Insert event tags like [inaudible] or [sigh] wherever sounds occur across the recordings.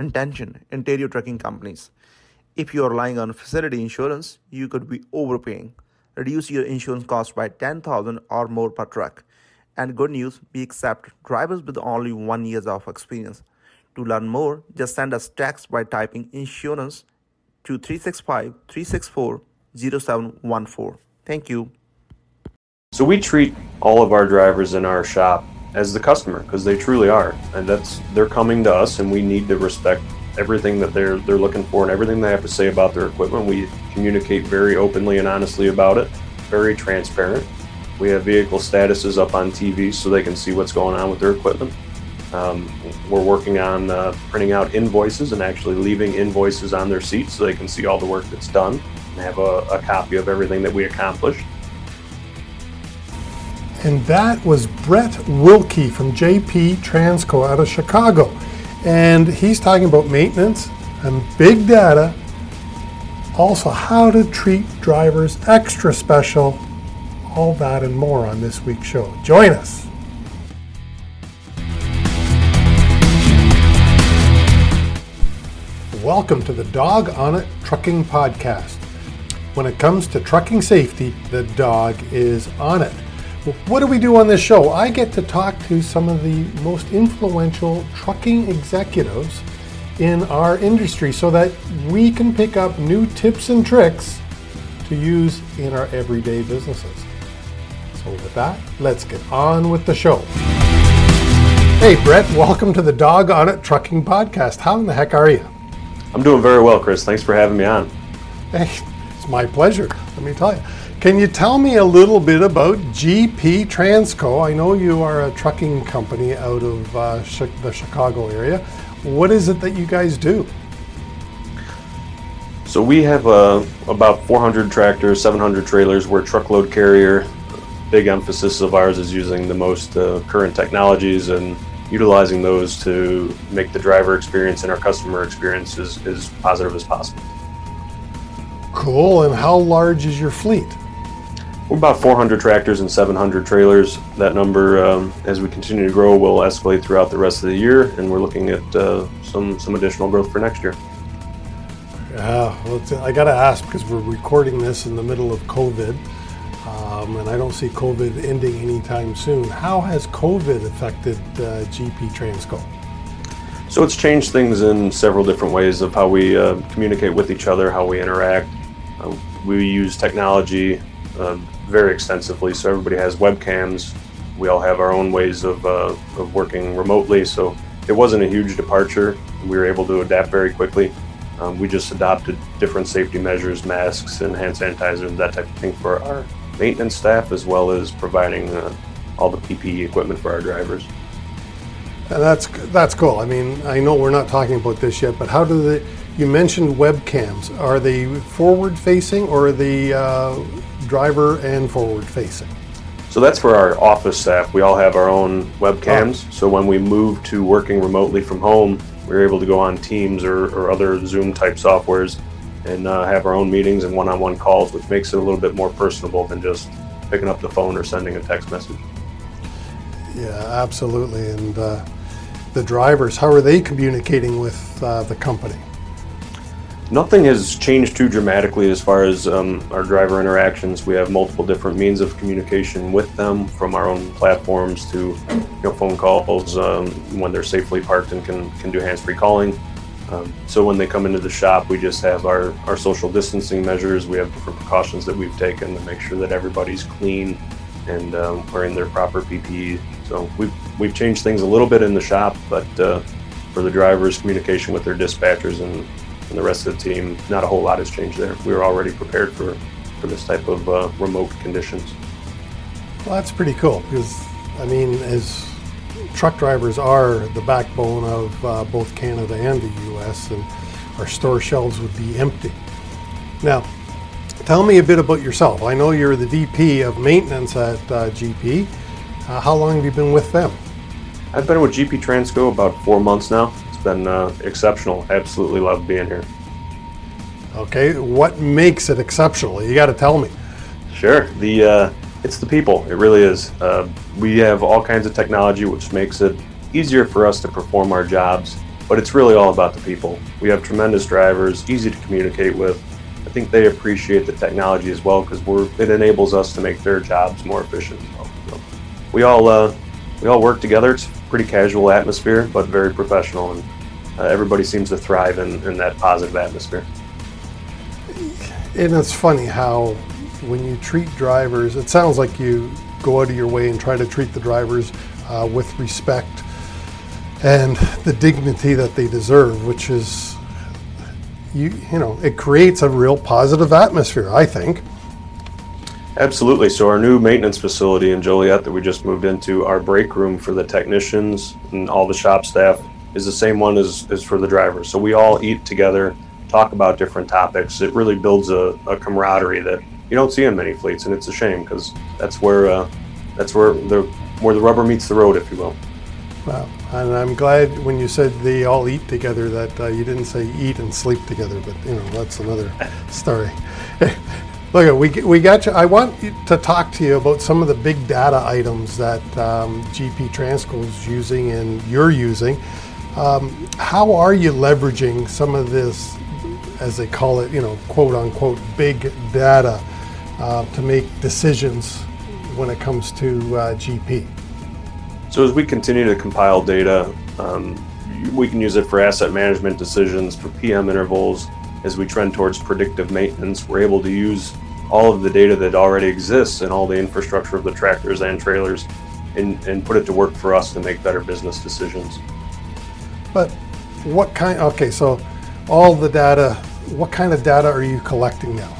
intention interior trucking companies. If you are relying on facility insurance, you could be overpaying. Reduce your insurance cost by 10000 or more per truck. And good news, we accept drivers with only one years of experience. To learn more, just send us text by typing insurance to 365 364 0714. Thank you. So we treat all of our drivers in our shop as the customer because they truly are, and that's they're coming to us, and we need to respect everything that they're they're looking for and everything they have to say about their equipment. We communicate very openly and honestly about it, very transparent. We have vehicle statuses up on TV so they can see what's going on with their equipment. Um, we're working on uh, printing out invoices and actually leaving invoices on their seats so they can see all the work that's done and have a, a copy of everything that we accomplished. And that was Brett Wilkie from GP Transco out of Chicago. And he's talking about maintenance and big data, also how to treat drivers extra special, all that and more on this week's show. Join us. Welcome to the Dog on It Trucking Podcast. When it comes to trucking safety, the dog is on it. What do we do on this show? I get to talk to some of the most influential trucking executives in our industry so that we can pick up new tips and tricks to use in our everyday businesses. So, with that, let's get on with the show. Hey, Brett, welcome to the Dog on It Trucking Podcast. How in the heck are you? I'm doing very well, Chris. Thanks for having me on. Hey, it's my pleasure. Let me tell you. Can you tell me a little bit about GP Transco? I know you are a trucking company out of uh, the Chicago area. What is it that you guys do? So we have uh, about 400 tractors, 700 trailers. We're a truckload carrier. Big emphasis of ours is using the most uh, current technologies and utilizing those to make the driver experience and our customer experience as, as positive as possible. Cool. And how large is your fleet? We're about 400 tractors and 700 trailers. That number, um, as we continue to grow, will escalate throughout the rest of the year, and we're looking at uh, some some additional growth for next year. Yeah, well, I got to ask because we're recording this in the middle of COVID, um, and I don't see COVID ending anytime soon. How has COVID affected uh, GP Transco? So it's changed things in several different ways of how we uh, communicate with each other, how we interact. Uh, we use technology uh, very extensively, so everybody has webcams. We all have our own ways of, uh, of working remotely, so it wasn't a huge departure. We were able to adapt very quickly. Um, we just adopted different safety measures, masks and hand sanitizer, and that type of thing for our maintenance staff, as well as providing uh, all the PPE equipment for our drivers. And that's that's cool. I mean, I know we're not talking about this yet, but how do the you mentioned webcams? Are they forward facing or are they uh, driver and forward facing? So that's for our office staff. We all have our own webcams. Oh. So when we moved to working remotely from home, we were able to go on Teams or, or other Zoom type softwares and uh, have our own meetings and one on one calls, which makes it a little bit more personable than just picking up the phone or sending a text message. Yeah, absolutely. And uh, the drivers, how are they communicating with uh, the company? Nothing has changed too dramatically as far as um, our driver interactions. We have multiple different means of communication with them, from our own platforms to you know, phone calls um, when they're safely parked and can, can do hands-free calling. Um, so when they come into the shop, we just have our, our social distancing measures. We have different precautions that we've taken to make sure that everybody's clean and um, wearing their proper PPE. So we've, we've changed things a little bit in the shop, but uh, for the drivers, communication with their dispatchers and and the rest of the team, not a whole lot has changed there. We were already prepared for, for this type of uh, remote conditions. Well, that's pretty cool because, I mean, as truck drivers are the backbone of uh, both Canada and the U.S., and our store shelves would be empty. Now, tell me a bit about yourself. I know you're the VP of maintenance at uh, GP. Uh, how long have you been with them? I've been with GP Transco about four months now been uh, exceptional. Absolutely love being here. Okay, what makes it exceptional? You got to tell me. Sure. The uh, it's the people. It really is. Uh, we have all kinds of technology, which makes it easier for us to perform our jobs. but it's really all about the people. We have tremendous drivers, easy to communicate with. I think they appreciate the technology as well because we're it enables us to make their jobs more efficient. So we all uh, we all work together. It's pretty casual atmosphere, but very professional, and uh, everybody seems to thrive in, in that positive atmosphere. And it's funny how when you treat drivers, it sounds like you go out of your way and try to treat the drivers uh, with respect and the dignity that they deserve, which is, you you know, it creates a real positive atmosphere. I think. Absolutely. So our new maintenance facility in Joliet that we just moved into, our break room for the technicians and all the shop staff is the same one as, as for the drivers. So we all eat together, talk about different topics. It really builds a, a camaraderie that you don't see in many fleets, and it's a shame because that's where uh, that's where the where the rubber meets the road, if you will. Wow. And I'm glad when you said they all eat together that uh, you didn't say eat and sleep together, but you know that's another story. [laughs] Look, we we got you. I want to talk to you about some of the big data items that um, GP Transco is using and you're using. Um, how are you leveraging some of this, as they call it, you know, quote unquote, big data uh, to make decisions when it comes to uh, GP? So as we continue to compile data, um, we can use it for asset management decisions, for PM intervals. As we trend towards predictive maintenance, we're able to use all of the data that already exists and all the infrastructure of the tractors and trailers and, and put it to work for us to make better business decisions. But what kind, okay, so all the data, what kind of data are you collecting now?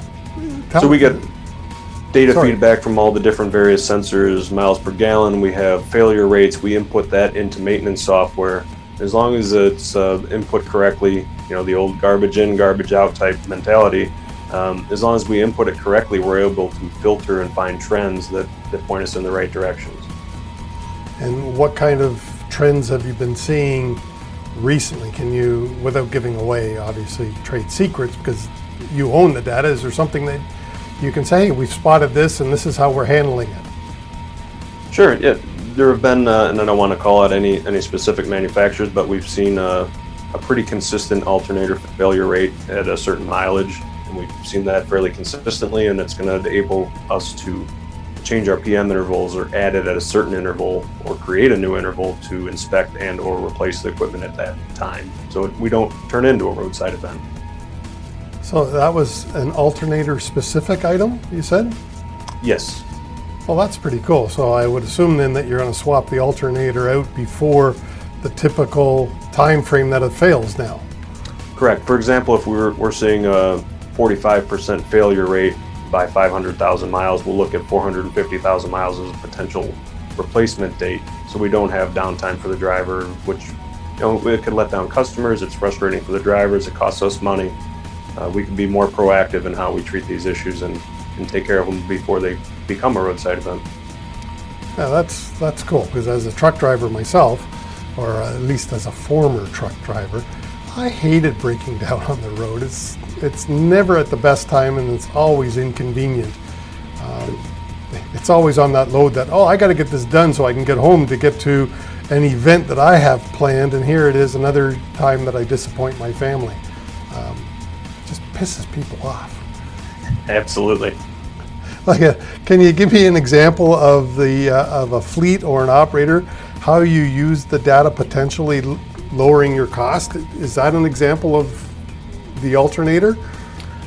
Tell so we get data Sorry. feedback from all the different various sensors, miles per gallon. We have failure rates. We input that into maintenance software. As long as it's uh, input correctly, you know, the old garbage in, garbage out type mentality, um, as long as we input it correctly, we're able to filter and find trends that, that point us in the right directions. And what kind of trends have you been seeing recently? Can you, without giving away, obviously, trade secrets because you own the data, is there something that you can say, hey, we've spotted this and this is how we're handling it? Sure. Yeah, there have been, uh, and I don't want to call out any any specific manufacturers, but we've seen uh, a pretty consistent alternator failure rate at a certain mileage, and we've seen that fairly consistently, and it's going to enable us to change our PM intervals or add it at a certain interval or create a new interval to inspect and or replace the equipment at that time so we don't turn into a roadside event. So that was an alternator specific item, you said? Yes. Well, that's pretty cool. So I would assume then that you're going to swap the alternator out before the typical time frame that it fails now. Correct. For example, if we're, we're seeing a 45% failure rate by 500,000 miles, we'll look at 450,000 miles as a potential replacement date so we don't have downtime for the driver, which you know, it could let down customers. It's frustrating for the drivers. It costs us money uh, we can be more proactive in how we treat these issues and, and take care of them before they become a roadside event. Yeah, that's that's cool because as a truck driver myself, or at least as a former truck driver, I hated breaking [laughs] down on the road. It's it's never at the best time and it's always inconvenient. Um, it's always on that load that oh I got to get this done so I can get home to get to an event that I have planned, and here it is another time that I disappoint my family. Um, just pisses people off. Absolutely. Like, a, uh, can you give me an example of the uh, of a fleet or an operator how you use the data potentially l- lowering your cost? Is that an example of the alternator?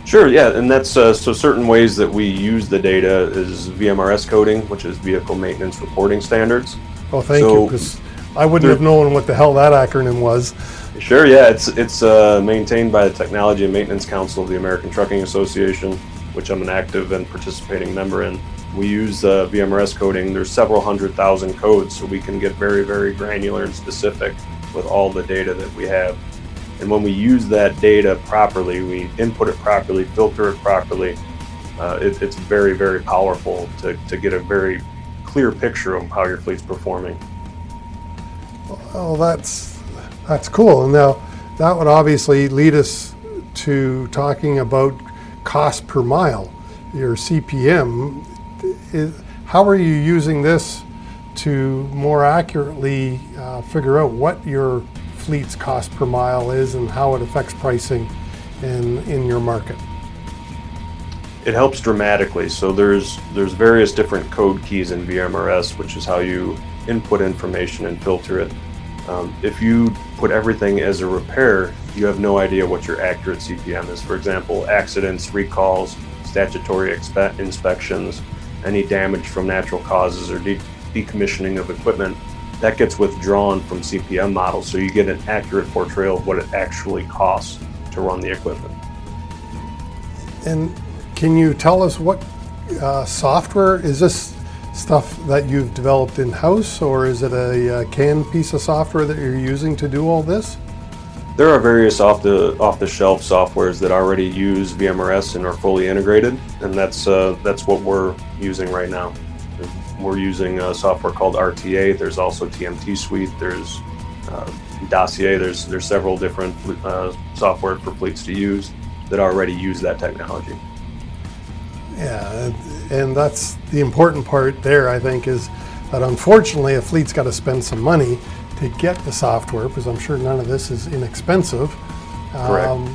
Sure, yeah, and that's uh, so certain ways that we use the data is VMRS coding, which is Vehicle Maintenance Reporting Standards. Oh, thank so you, because I wouldn't have known what the hell that acronym was. Sure, yeah, it's it's uh, maintained by the Technology and Maintenance Council of the American Trucking Association, which I'm an active and participating member in. We use uh, VMRS coding. There's several hundred thousand codes, so we can get very, very granular and specific with all the data that we have. And when we use that data properly, we input it properly, filter it properly. Uh, it, it's very, very powerful to, to get a very clear picture of how your fleet's performing. Well, that's that's cool. Now, that would obviously lead us to talking about cost per mile, your CPM. How are you using this to more accurately uh, figure out what your fleet's cost per mile is and how it affects pricing in, in your market? It helps dramatically. So there's there's various different code keys in VMRS, which is how you input information and filter it. Um, if you put everything as a repair, you have no idea what your accurate CPM is. For example, accidents, recalls, statutory expe- inspections, any damage from natural causes or de- decommissioning of equipment, that gets withdrawn from CPM models, so you get an accurate portrayal of what it actually costs to run the equipment. And can you tell us what uh, software is this stuff that you've developed in house, or is it a, a canned piece of software that you're using to do all this? There are various off the off the shelf softwares that already use VMRS and are fully integrated, and that's uh, that's what we're using right now. We're using a software called RTA. There's also TMT Suite. There's uh, Dossier. There's there's several different uh, software for fleets to use that already use that technology. Yeah, and that's the important part there, I think, is that unfortunately a fleet's got to spend some money to get the software because I'm sure none of this is inexpensive. Correct. Um,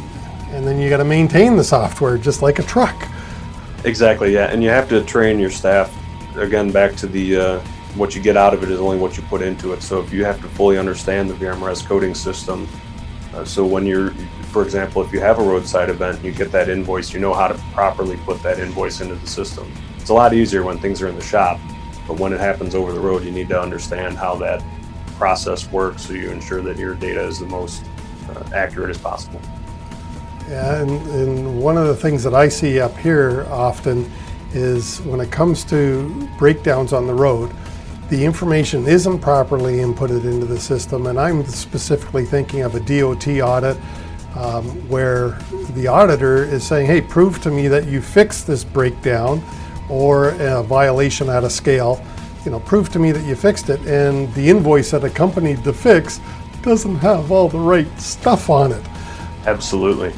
and then you got to maintain the software just like a truck. Exactly, yeah. And you have to train your staff. Again, back to the uh, what you get out of it is only what you put into it. So if you have to fully understand the VMRS coding system, uh, so when you're for example, if you have a roadside event, you get that invoice, you know how to properly put that invoice into the system. It's a lot easier when things are in the shop, but when it happens over the road, you need to understand how that process works so you ensure that your data is the most uh, accurate as possible. Yeah, and, and one of the things that I see up here often is when it comes to breakdowns on the road, the information isn't properly inputted into the system, and I'm specifically thinking of a DOT audit um, where the auditor is saying, hey, prove to me that you fixed this breakdown or a violation at a scale. You know, prove to me that you fixed it. And the invoice that accompanied the fix doesn't have all the right stuff on it. Absolutely.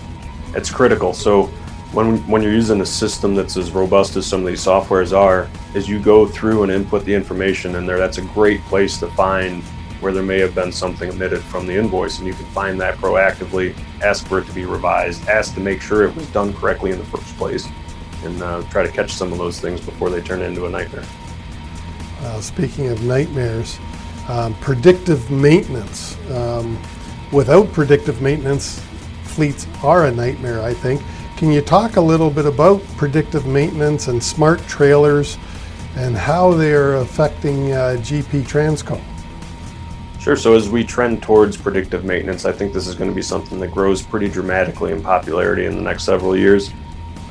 It's critical. So when, when you're using a system that's as robust as some of these softwares are, as you go through and input the information in there, that's a great place to find where there may have been something omitted from the invoice, and you can find that proactively, ask for it to be revised, ask to make sure it was done correctly in the first place, and uh, try to catch some of those things before they turn into a nightmare. Uh, speaking of nightmares, um, predictive maintenance. Um, without predictive maintenance, fleets are a nightmare, I think. Can you talk a little bit about predictive maintenance and smart trailers and how they are affecting uh, GP Transco? Sure. So as we trend towards predictive maintenance, I think this is going to be something that grows pretty dramatically in popularity in the next several years.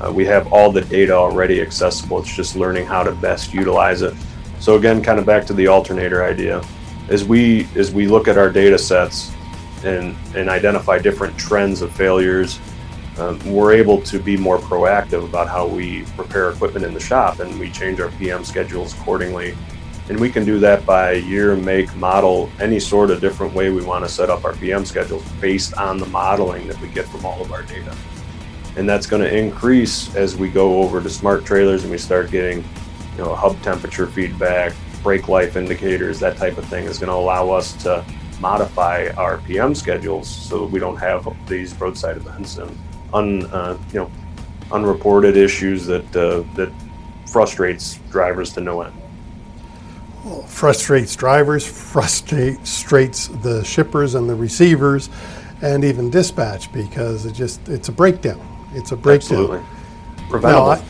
Uh, we have all the data already accessible. It's just learning how to best utilize it. So again, kind of back to the alternator idea. As we as we look at our data sets and and identify different trends of failures, um, we're able to be more proactive about how we repair equipment in the shop, and we change our PM schedules accordingly and we can do that by year, make, model, any sort of different way we want to set up our PM schedules based on the modeling that we get from all of our data. And that's going to increase as we go over to smart trailers and we start getting, you know, hub temperature feedback, brake life indicators, that type of thing is going to allow us to modify our PM schedules so that we don't have these roadside events and un, uh, you know, unreported issues that uh, that frustrates drivers to no end frustrates drivers, frustrates the shippers and the receivers, and even dispatch because it just it's a breakdown. It's a breakdown. Absolutely. Preventable. Now, I,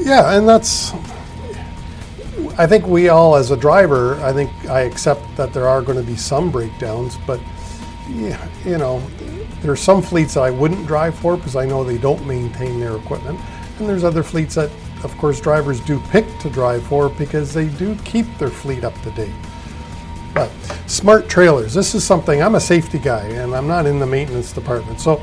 yeah, and that's. I think we all, as a driver, I think I accept that there are going to be some breakdowns, but yeah, you know, there are some fleets that I wouldn't drive for because I know they don't maintain their equipment, and there's other fleets that of course, drivers do pick to drive for because they do keep their fleet up to date. But smart trailers, this is something, I'm a safety guy and I'm not in the maintenance department. So,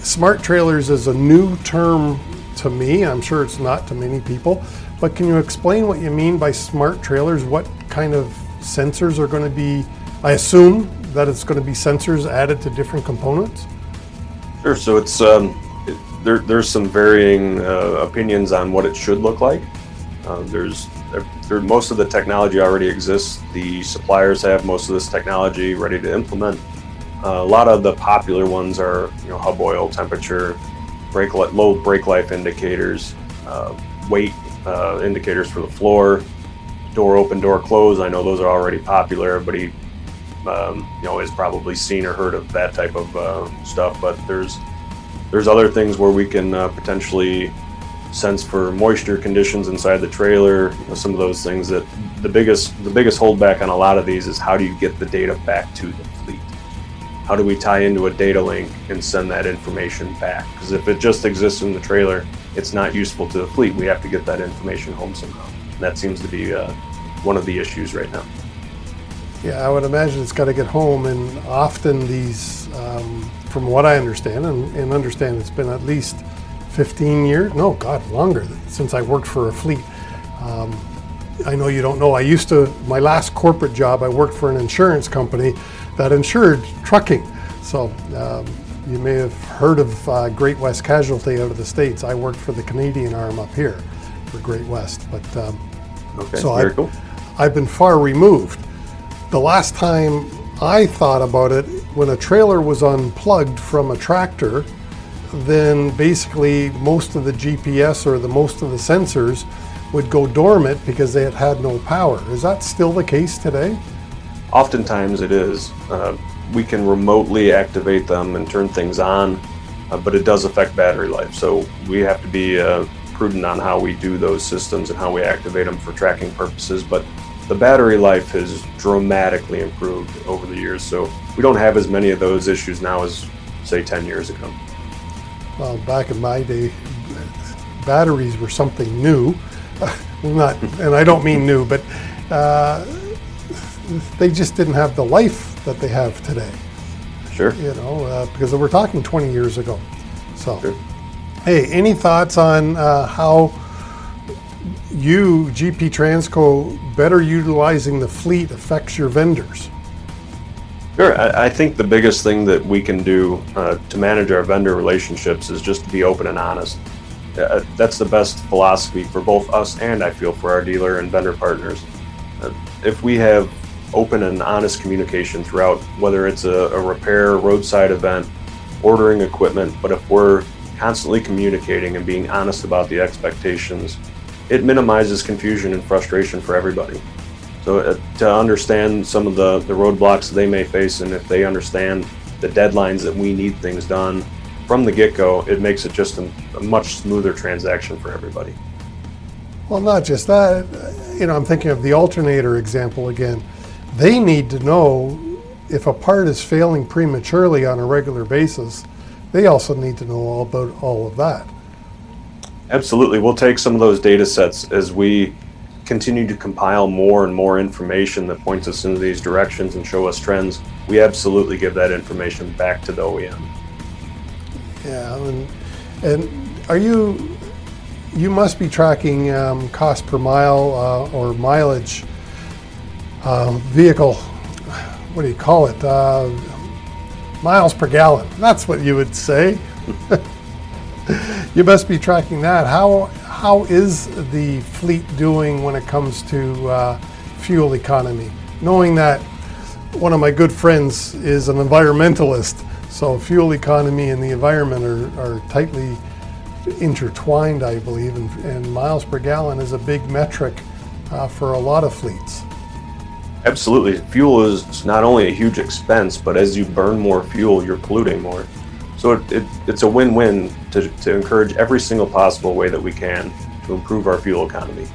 smart trailers is a new term to me. I'm sure it's not to many people. But can you explain what you mean by smart trailers? What kind of sensors are going to be? I assume that it's going to be sensors added to different components. Sure. So it's um, there, there's some varying uh, opinions on what it should look like. Uh, there's there, there, most of the technology already exists. The suppliers have most of this technology ready to implement. Uh, a lot of the popular ones are, you know, hub oil temperature, brake li- low brake life indicators, uh, weight uh, indicators for the floor, door open, door close. I know those are already popular. Everybody, um, you know, has probably seen or heard of that type of uh, stuff. But there's there's other things where we can uh, potentially sense for moisture conditions inside the trailer. You know, some of those things that the biggest the biggest holdback on a lot of these is how do you get the data back to the fleet? How do we tie into a data link and send that information back? Because if it just exists in the trailer, it's not useful to the fleet. We have to get that information home somehow. And that seems to be uh, one of the issues right now. Yeah, I would imagine it's got to get home, and often these, um, from what I understand, and, and, understand it's been at least 15 years, no, God, longer since I worked for a fleet. Um, I know you don't know, I used to, my last corporate job, I worked for an insurance company that insured trucking. So um, you may have heard of uh, Great West Casualty out of the States. I worked for the Canadian arm up here for Great West. But um, okay, so very I, cool. I've been far removed. The last time I thought about it, when a trailer was unplugged from a tractor, then basically most of the GPS or the most of the sensors would go dormant because they had had no power. Is that still the case today? Oftentimes it is. Uh, we can remotely activate them and turn things on, uh, but it does affect battery life. So we have to be uh, prudent on how we do those systems and how we activate them for tracking purposes. But the battery life has dramatically improved over the years. So we don't have as many of those issues now as, say, 10 years ago. Well, back in my day, batteries were something new. [laughs] Not, and I don't mean new, but uh, they just didn't have the life that they have today. Sure. You know, uh, because we're talking 20 years ago. So, sure. hey, any thoughts on uh, how you, GP Transco, better utilizing the fleet affects your vendors? Sure. I, I think the biggest thing that we can do uh, to manage our vendor relationships is just to be open and honest. Uh, that's the best philosophy for both us and I feel for our dealer and vendor partners. Uh, if we have open and honest communication throughout, whether it's a, a repair, roadside event, ordering equipment. But if we're constantly communicating and being honest about the expectations, it minimizes confusion and frustration for everybody. So uh, to understand some of the, the roadblocks they may face and if they understand the deadlines that we need things done from the get-go, it makes it just a, a much smoother transaction for everybody. Well, not just that. You know, I'm thinking of the alternator example again they need to know if a part is failing prematurely on a regular basis. They also need to know all about all of that. Absolutely. We'll take some of those data sets as we continue to compile more and more information that points us into these directions and show us trends. We absolutely give that information back to the OEM. Yeah, and, and are you you must be tracking um, cost per mile uh, or mileage um, vehicle, what do you call it? Uh, miles per gallon. That's what you would say. [laughs] you must be tracking that. How how is the fleet doing when it comes to uh, fuel economy? Knowing that one of my good friends is an environmentalist, so fuel economy and the environment are, are tightly intertwined, I believe, and, and, miles per gallon is a big metric uh, for a lot of fleets. Absolutely. Fuel is not only a huge expense, but as you burn more fuel, you're polluting more. So it, it, it's a win win to, to encourage every single possible way that we can to improve our fuel economy.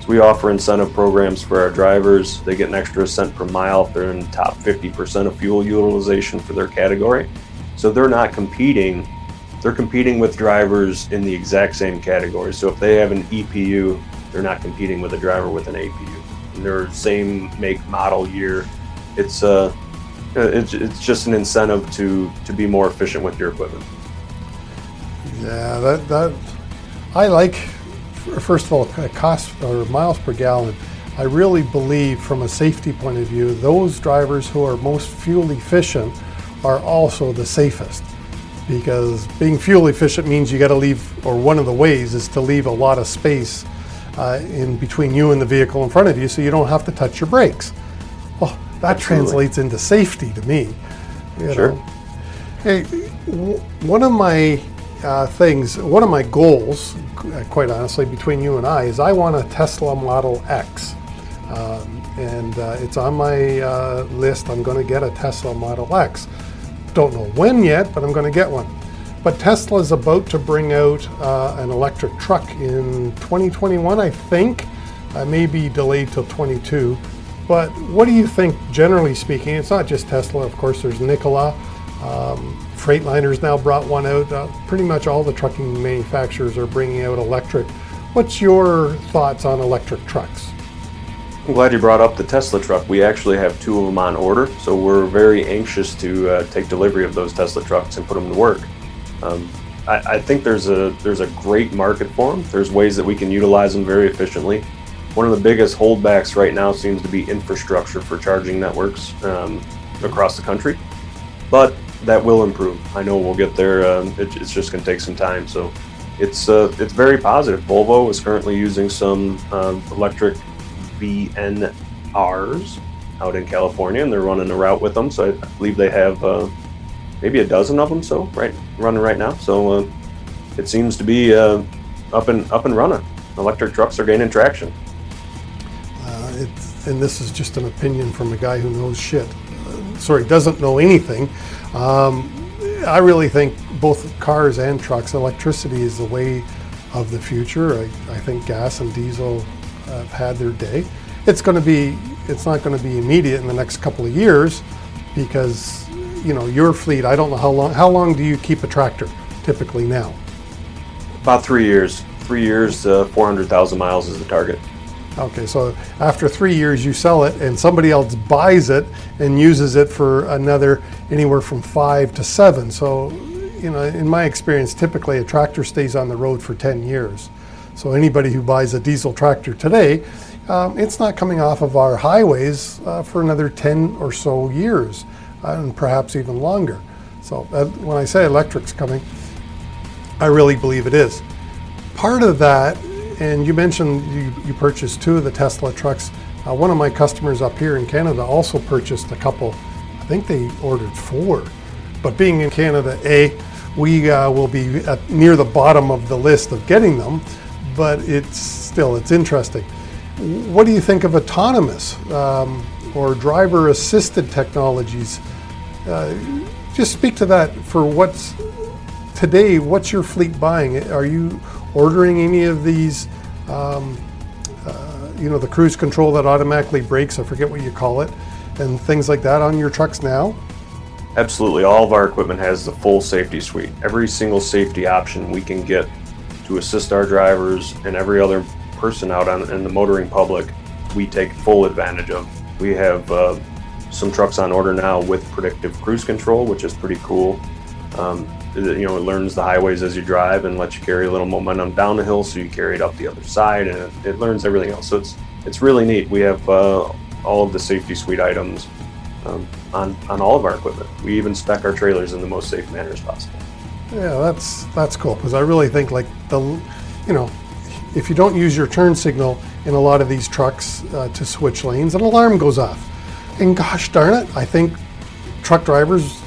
So we offer incentive programs for our drivers. They get an extra cent per mile if they're in the top 50% of fuel utilization for their category. So they're not competing, they're competing with drivers in the exact same category. So if they have an EPU, they're not competing with a driver with an APU their same make model year. It's uh, it's, it's just an incentive to to be more efficient with your equipment. Yeah, that that I like. First of all, cost or miles per gallon. I really believe, from a safety point of view, those drivers who are most fuel efficient are also the safest. Because being fuel efficient means you got to leave, or one of the ways is to leave a lot of space uh, in between you and the vehicle in front of you so you don't have to touch your brakes. Well, that Absolutely. translates into safety to me. You Sure. know? Hey, w- one of my uh, things, one of my goals, uh, quite honestly, between you and I, is I want a Tesla Model X. Um, and uh, it's on my uh, list. I'm going to get a Tesla Model X. Don't know when yet, but I'm going to get one. But Tesla is about to bring out uh, an electric truck in 2021, I think. I may be delayed till 22. But what do you think, generally speaking? It's not just Tesla, of course, there's Nikola. Um, Freightliner's now brought one out. Uh, pretty much all the trucking manufacturers are bringing out electric. What's your thoughts on electric trucks? I'm glad you brought up the Tesla truck. We actually have two of them on order, so we're very anxious to uh, take delivery of those Tesla trucks and put them to work. Um, I, I think there's a there's a great market for them. There's ways that we can utilize them very efficiently. One of the biggest holdbacks right now seems to be infrastructure for charging networks um, across the country, but that will improve. I know we'll get there. Um, it, it's just going to take some time. So it's uh, it's very positive. Volvo is currently using some um, electric VNRs out in California, and they're running a route with them. So I believe they have uh, maybe a dozen of them. So right running right now. So uh, it seems to be uh, up and up and running. Electric trucks are gaining traction. Uh, and this is just an opinion from a guy who knows shit. Uh, sorry, doesn't know anything. Um, I really think both cars and trucks, electricity is the way of the future. I, I think gas and diesel have had their day. It's going to be, it's not going to be immediate in the next couple of years because, you know, your fleet, I don't know how long, how long do you keep a tractor typically now? About three years. Three years, uh, 400,000 miles is the target. Okay, so after three years, you sell it, and somebody else buys it and uses it for another anywhere from five to seven. So, you know, in my experience, typically a tractor stays on the road for 10 years. So, anybody who buys a diesel tractor today, um, it's not coming off of our highways uh, for another 10 or so years, and perhaps even longer. So, uh, when I say electric's coming, I really believe it is. Part of that, and you mentioned you, you purchased two of the Tesla trucks. Uh, one of my customers up here in Canada also purchased a couple. I think they ordered four. But being in Canada, A, we uh, will be at, near the bottom of the list of getting them, but it's still, it's interesting. What do you think of autonomous um, or driver assisted technologies? Uh, just speak to that for what's today, what's your fleet buying? Are you ordering any of these, um, uh, you know, the cruise control that automatically brakes, I forget what you call it, and things like that on your trucks now? Absolutely. All of our equipment has the full safety suite. Every single safety option we can get to assist our drivers and every other person out on, in the motoring public, we take full advantage of. We have uh, some trucks on order now with predictive cruise control, which is pretty cool. Um, you know, it learns the highways as you drive and lets you carry a little momentum down the hill, so you carry it up the other side, and it, learns everything else. So it's it's really neat. We have uh, all of the safety suite items um, on on all of our equipment. We even spec our trailers in the most safe manner as possible. Yeah, that's that's cool because I really think like the, you know, if you don't use your turn signal in a lot of these trucks uh, to switch lanes, an alarm goes off, and gosh darn it, I think truck drivers,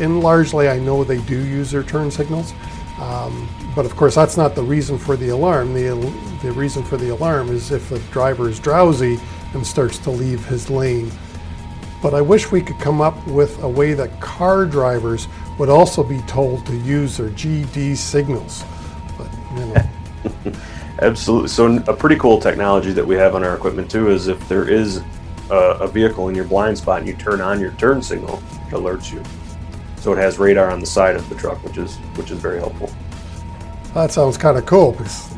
and largely I know they do use their turn signals, um, but of course that's not the reason for the alarm. The the reason for the alarm is if the driver is drowsy and starts to leave his lane but I wish we could come up with a way that car drivers would also be told to use their GD signals. But you know, Absolutely. So a pretty cool technology that we have on our equipment too is if there is a, a vehicle in your blind spot and you turn on your turn signal, it alerts you. So it has radar on the side of the truck, which is which is very helpful. that sounds kind of cool because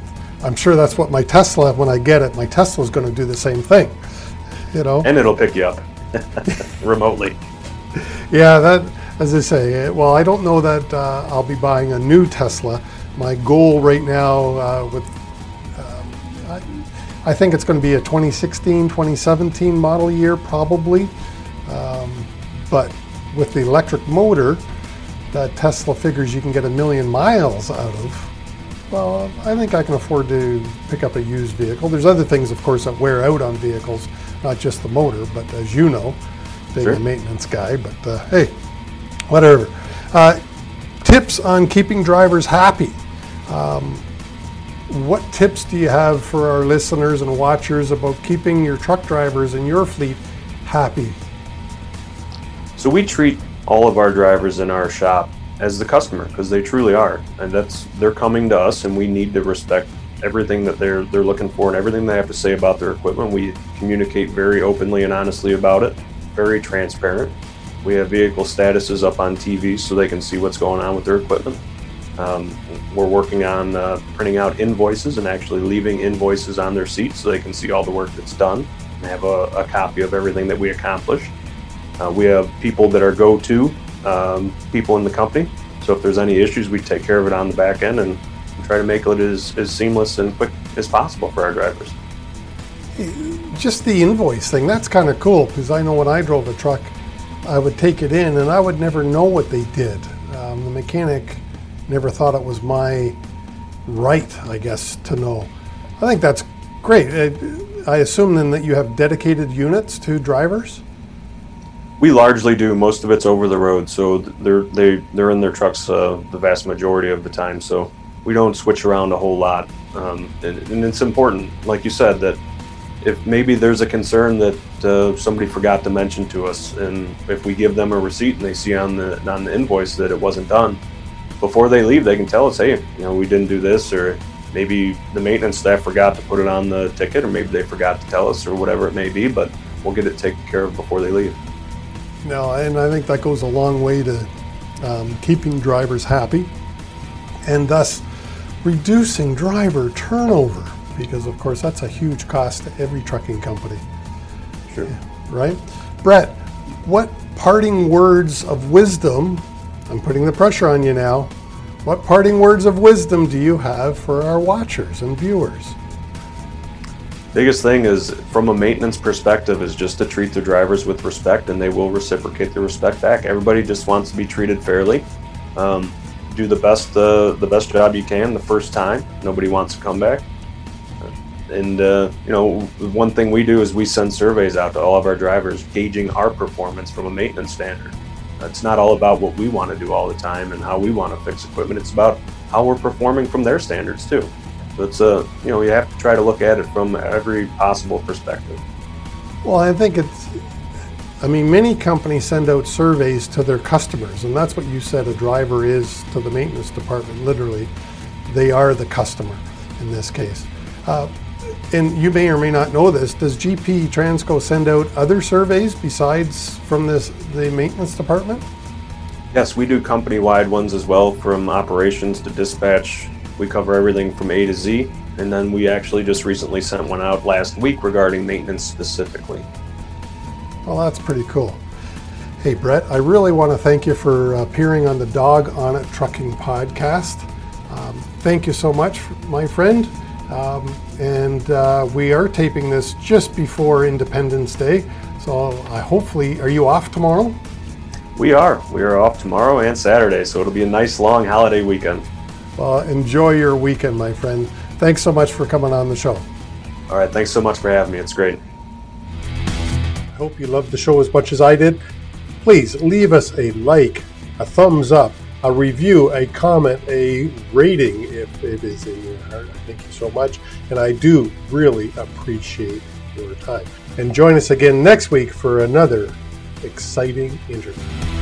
I'm sure that's what my Tesla, when I get it, my Tesla's going to do the same thing. [laughs] You know, And it'll pick you up [laughs] remotely. yeah, that as I say. uh, Well, I don't know that uh, I'll be buying a new Tesla. My goal right now uh, with I, I think it's going to be a 2016, 2017 model year, probably. Um, but with the electric motor that Tesla figures you can get a million miles out of, well, I think I can afford to pick up a used vehicle. There's other things, of course, that wear out on vehicles, not just the motor, but as you know, being Sure. a maintenance guy. But uh, hey, whatever. Uh, tips on keeping drivers happy. Um, what tips do you have for our listeners and watchers about keeping your truck drivers in your fleet happy? So we treat all of our drivers in our shop as the customer because they truly are, and that's they're coming to us, and we need to respect everything that they're they're looking for and everything they have to say about their equipment. We communicate very openly and honestly about it, very transparent. We have vehicle statuses up on TV so they can see what's going on with their equipment. Um, we're working on uh, printing out invoices and actually leaving invoices on their seat so they can see all the work that's done and have a, a copy of everything that we accomplish. Uh, we have people that are go-to um, people in the company. So if there's any issues, we take care of it on the back end and try to make it as, as seamless and quick as possible for our drivers. Just the invoice thing, that's kind of cool because I know when I drove a truck, I would take it in and I would never know what they did. Um, the mechanic never thought it was my right, I guess, to know. I think that's great. I assume then that you have dedicated units to drivers? We largely do. Most of it's over the road, so they're they they're in their trucks uh, the vast majority of the time. So we don't switch around a whole lot, um, and, and, it's important, like you said, that if maybe there's a concern that uh, somebody forgot to mention to us, and if we give them a receipt and they see on the on the invoice that it wasn't done, before they leave, they can tell us, hey, you know, we didn't do this, or maybe the maintenance staff forgot to put it on the ticket, or maybe they forgot to tell us, or whatever it may be. But we'll get it taken care of before they leave. No, and I think that goes a long way to um, keeping drivers happy, and thus reducing driver turnover because of course that's a huge cost to every trucking company. Sure. Right? Brett, what parting words of wisdom, I'm putting the pressure on you now, what parting words of wisdom do you have for our watchers and viewers? Biggest thing is from a maintenance perspective is just to treat the drivers with respect and they will reciprocate the respect back. Everybody just wants to be treated fairly. Um, do the best uh, the best job you can the first time. Nobody wants to come back. And uh, you know, one thing we do is we send surveys out to all of our drivers, gauging our performance from a maintenance standard. It's not all about what we want to do all the time and how we want to fix equipment. It's about how we're performing from their standards too. So it's a you know you have to try to look at it from every possible perspective. Well, I think it's I mean, many companies send out surveys to their customers, and that's what you said a driver is to the maintenance department. Literally, they are the customer in this case. Uh, and you may or may not know this. Does GP Transco send out other surveys besides from this the maintenance department? Yes, we do company-wide ones as well, from operations to dispatch. We cover everything from A to Z, and then we actually just recently sent one out last week regarding maintenance specifically. Well, that's pretty cool. Hey, Brett, I really want to thank you for appearing on the Dog on It Trucking podcast. Um, thank you so much, my friend. Um, and uh, we are taping this just before Independence Day. So I hopefully, are you off tomorrow? We are. We are off tomorrow and Saturday, so it'll be a nice long holiday weekend. Well, enjoy your weekend, my friend. Thanks so much for coming on the show. All right. Thanks so much for having me. It's great I hope you loved the show as much as I did. Please leave us a like, a thumbs up, a review, a comment, a rating if it is in your heart. Thank you so much. And I do really appreciate your time. And join us again next week for another exciting interview.